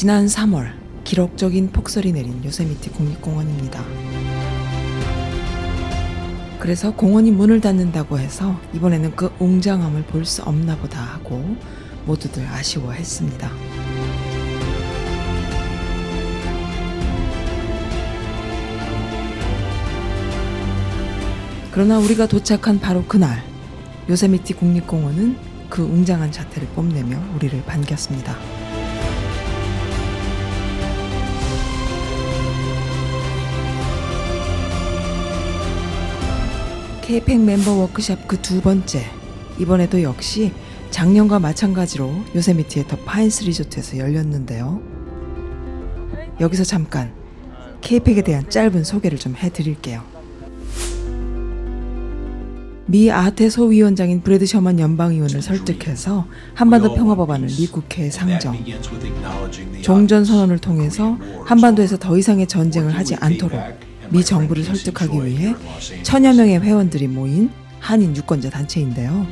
지난 3월 기록적인 폭설이 내린 요세미티 국립공원입니다. 그래서 공원이 문을 닫는다고 해서 이번에는 그 웅장함을 볼 수 없나 보다 하고 모두들 아쉬워했습니다. 그러나 우리가 도착한 바로 그날 요세미티 국립공원은 그 웅장한 자태를 뽐내며 우리를 반겼습니다. K팩 멤버 워크샵 그 두 번째 이번에도 역시 작년과 마찬가지로 요세미티의 더 파인스 리조트에서 열렸는데요. 여기서 잠깐 K팩에 대한 짧은 소개를 좀 해드릴게요. 미 아태 소위원장인 브래드 셔먼 연방의원을 설득해서 한반도 평화법안을 미 국회에 상정. 종전 선언을 통해서 한반도에서 더 이상의 전쟁을 하지 않도록 미 정부를 설득하기 위해 천여 명의 회원들이 모인 한인 유권자 단체인데요.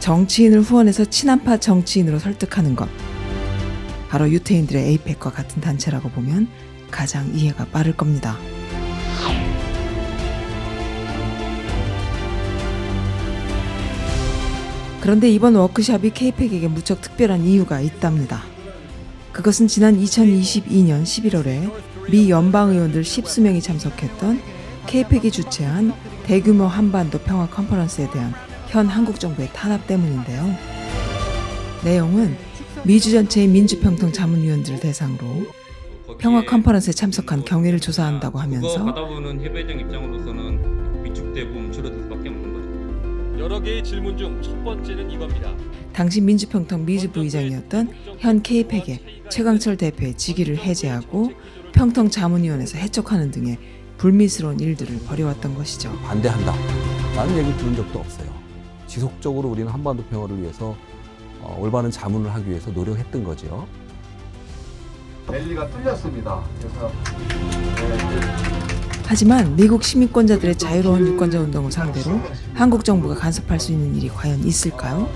정치인을 후원해서 친한파 정치인으로 설득하는 것. 바로 유태인들의 에이펙과 같은 단체라고 보면 가장 이해가 빠를 겁니다. 그런데 이번 워크샵이 케이팩에게 무척 특별한 이유가 있답니다. 그것은 지난 2022년 11월에 미 연방 의원들 10수명이 참석했던 케이팩이 주최한 대규모 한반도 평화 컨퍼런스에 대한 현 한국 정부의 탄압 때문인데요. 내용은 미주 전체의 민주평통 자문위원들을 대상으로 평화 컨퍼런스에 참석한 경위를 조사한다고 하면서 받아보는 해외적 입장으로서는 위축되고 줄어들 수밖에 없는. 여러 개의 질문 중 첫 번째는 이겁니다. 당시 민주평통 미주 부의장이었던 현 K팩의 최강철 대표의 직위를 해제하고 평통 자문위원회에서 해촉하는 등의 불미스러운 일들을 벌여왔던 것이죠. 반대한다. 라는 얘기 들은 적도 없어요. 지속적으로 우리는 한반도 평화를 위해서 어, 올바른 자문을 하기 위해서 노력했던 거죠. 랠리가 뚫렸습니다. 그래서 하지만 미국 시민권자들의 자유로운 유권자 운동을 상대로 한국 정부가 간섭할 수 있는 일이 과연 있을까요?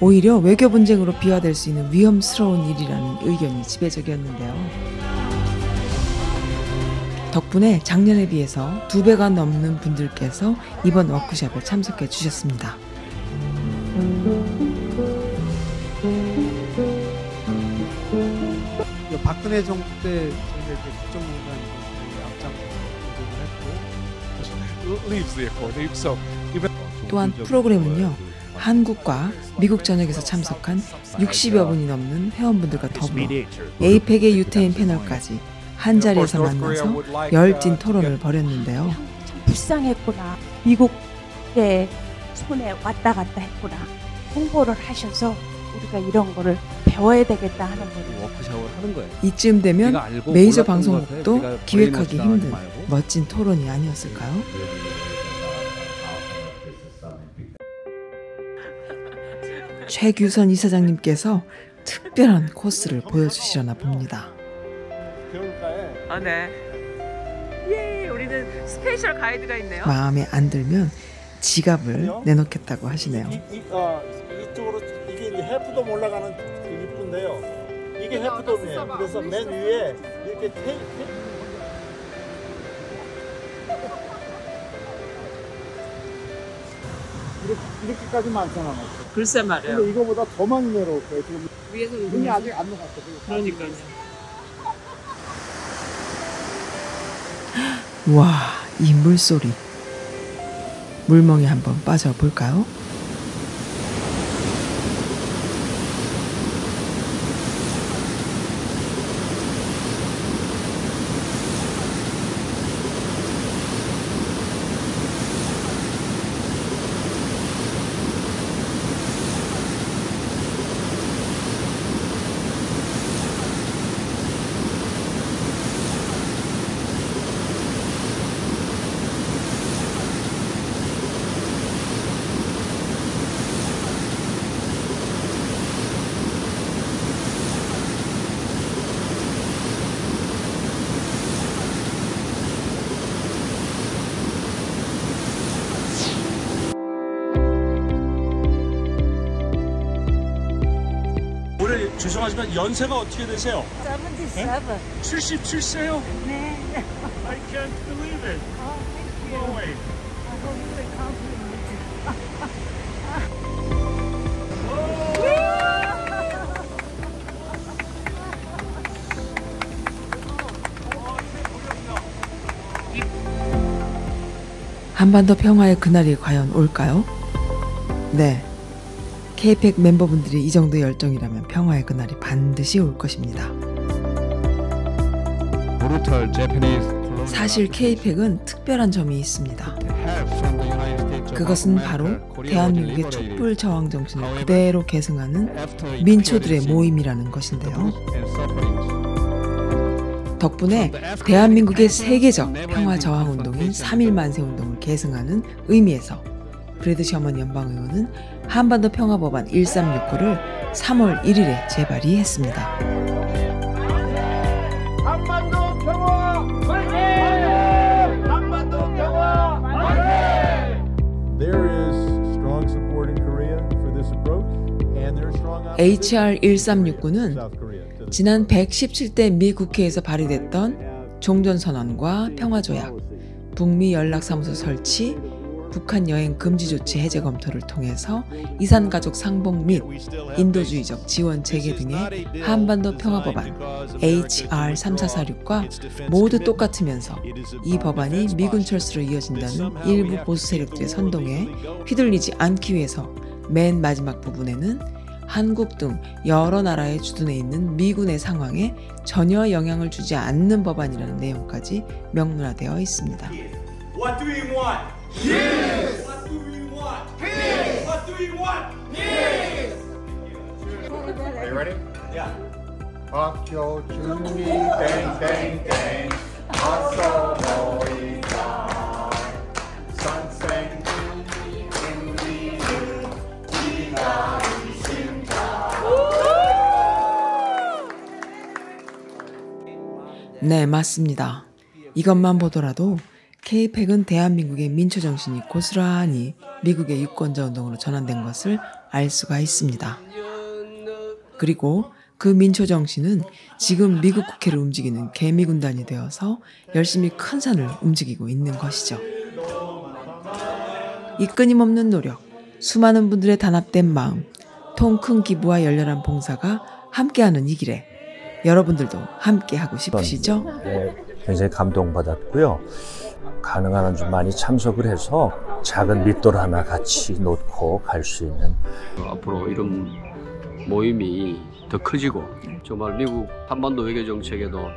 오히려 외교 분쟁으로 비화될 수 있는 위험스러운 일이라는 의견이 지배적이었는데요. 덕분에 작년에 비해서 두 배가 넘는 분들께서 이번 워크숍에 참석해 주셨습니다. 박근혜 정부 때 앞장서 공격을. So even 또한 프로그램은요 한국과 미국 전역에서 참석한 60여 분이 넘는 회원분들과 더불어 에이펙의 유태인 패널까지 한 자리에서 만나서 열띤 토론을 벌였는데요. 참 불쌍했구나. 미국의 손에 왔다 갔다 했구나. 홍보를 하셔서 우리가 이런 거를 배워야 되겠다 하는 거를 워크샵을 하는 거예요. 이쯤 되면 메이저. 방송국도 기획하기 힘든 말고. 멋진 토론이 아니었을까요? 최규선 이사장님께서 특별한 코스를 보여주시려나 봅니다. 아, 네. 예, 우리는 special 가이드가 있네요. 마음에 안 들면 지갑을 내놓겠다고 하시네요. 이, 이, 어, 이쪽으로 이제 해프돔 올라가는 그 이쁜데요. 이게 해프돔이에요. 그래서 맨 위에 이렇게 테, 테, 이렇게, 이렇게까지 많잖아. 글쎄 근데 말이에요. 이거보다 더 많이 내려올 거예요. 지금 위에서 눈이 아직 안 녹았어. 그러니까요. 와, 이 물소리. 물멍에 한번 빠져볼까요? 죄송하지만 연세가 어떻게 되세요? 77. 77세요? 네. I can't believe it. Oh, thank you. No way. I hope you will compliment. 한반도 평화의 그날이 과연 올까요? 네. K-팩 멤버분들이 이 정도 열정이라면 평화의 그날이 반드시 올 것입니다. 사실 K-팩은 특별한 점이 있습니다. 그것은 바로 대한민국의. 촛불 저항 정신을 그대로 계승하는 민초들의 모임이라는 것인데요. 덕분에 대한민국의 세계적 평화 저항 운동인 3.1 만세 운동을 계승하는 의미에서 브래드 셔먼 연방의원은 한반도 평화법안 1369를 3월 1일에 재발의했습니다. 한반도 평화 화이팅! 한반도 평화 화이팅! There is strong support in Korea for this approach, and there's strong HR opposition in 1369는 South Korea to the 지난 117대 미 국회에서 발의됐던 종전선언과 평화조약, 북미 연락사무소 설치, 북한 여행 금지 조치 해제 검토를 통해서 이산 가족 상봉 및 인도주의적 지원 재개 등의 한반도 평화 법안 HR 3446과 모두 똑같으면서 이 법안이 미군 철수로 이어진다는 일부 보수 세력들의 선동에 휘둘리지 않기 위해서 맨 마지막 부분에는 한국 등 여러 나라에 주둔해 있는 미군의 상황에 전혀 영향을 주지 않는 법안이라는 내용까지 명문화되어 있습니다. What do we want? Yes! What do we want? Peace! What do we want? Peace! Are you ready? Yeah. 학교 준비 땡땡땡 어서 모이자 선생 네, 맞습니다. 이것만 보더라도 K-팩은 대한민국의 민초 정신이 고스란히 미국의 유권자 운동으로 전환된 것을 알 수가 있습니다. 그리고 그 민초 정신은 지금 미국 국회를 움직이는 개미군단이 되어서 열심히 큰 산을 움직이고 있는 것이죠. 이 끊임없는 노력, 수많은 분들의 단합된 마음, 통 큰 기부와 열렬한 봉사가 함께하는 이 길에 여러분들도 함께하고 싶으시죠? 네, 굉장히 감동받았고요. 가능한 한 좀 많이 참석을 해서 작은 밑돌 하나 같이 놓고 갈 수 있는. 앞으로 이런 모임이 더 커지고 정말 미국 한반도 외교 정책에도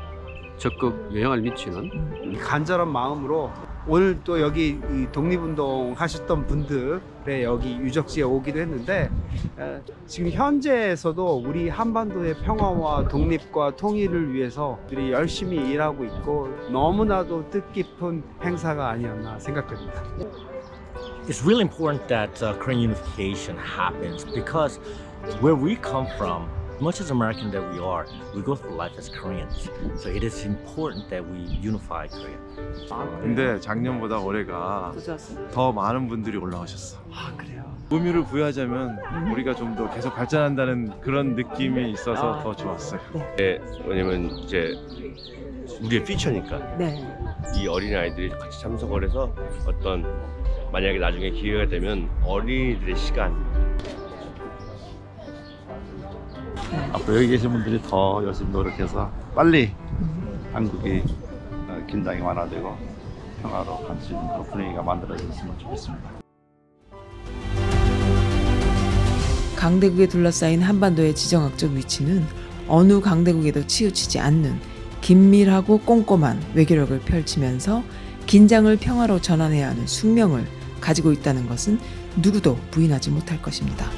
적극 영향을 미치는 간절한 마음으로 오늘 또 여기 이 독립운동 하셨던 분들의 여기 유적지에 오기도 했는데 에, 지금 현재에서도 우리 한반도의 평화와 독립과 통일을 위해서 우리 열심히 일하고 있고 너무나도 뜻깊은 행사가 아니었나 생각됩니다. It's really important that uh, Korean unification happens because where we come from, much as American that we are, we go through life as Koreans. So it is important that we unify Korea. 근데 작년보다 올해가 더 많은 분들이 올라오셨어. 아 그래요? 의미를 부여하자면 우리가 좀 더 계속 발전한다는 그런 느낌이 있어서 더 좋았어요. 네, 왜냐면 이제 우리의 피처니까 네. 이 어린 아이들이 같이 참석을 해서 어떤 만약에 나중에 기회가 되면 어린이들의 시간 앞으로 여기 계신 분들이 더 열심히 노력해서 빨리 한국이 어, 긴장이 완화되고 평화로 갈 수 있는 그런 분위기가 만들어졌으면 좋겠습니다. 강대국에 둘러싸인 한반도의 지정학적 위치는 어느 강대국에도 치우치지 않는 긴밀하고 꼼꼼한 외교력을 펼치면서 긴장을 평화로 전환해야 하는 숙명을 가지고 있다는 것은 누구도 부인하지 못할 것입니다.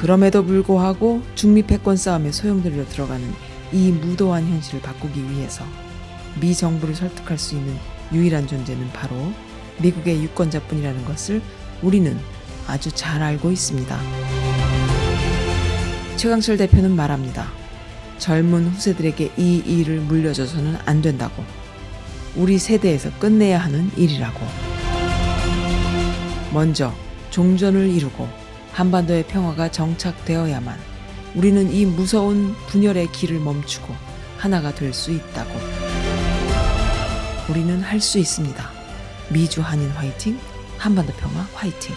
그럼에도 불구하고 중미 패권 싸움에 소용돌이로 들어가는 이 무도한 현실을 바꾸기 위해서 미 정부를 설득할 수 있는 유일한 존재는 바로 미국의 유권자뿐이라는 것을 우리는 아주 잘 알고 있습니다. 최강철 대표는 말합니다. 젊은 후세들에게 이 일을 물려줘서는 안 된다고. 우리 세대에서 끝내야 하는 일이라고. 먼저 종전을 이루고 한반도의 평화가 정착되어야만 우리는 이 무서운 분열의 길을 멈추고 하나가 될 수 있다고. 우리는 할 수 있습니다. 미주 한인 화이팅, 한반도 평화 화이팅.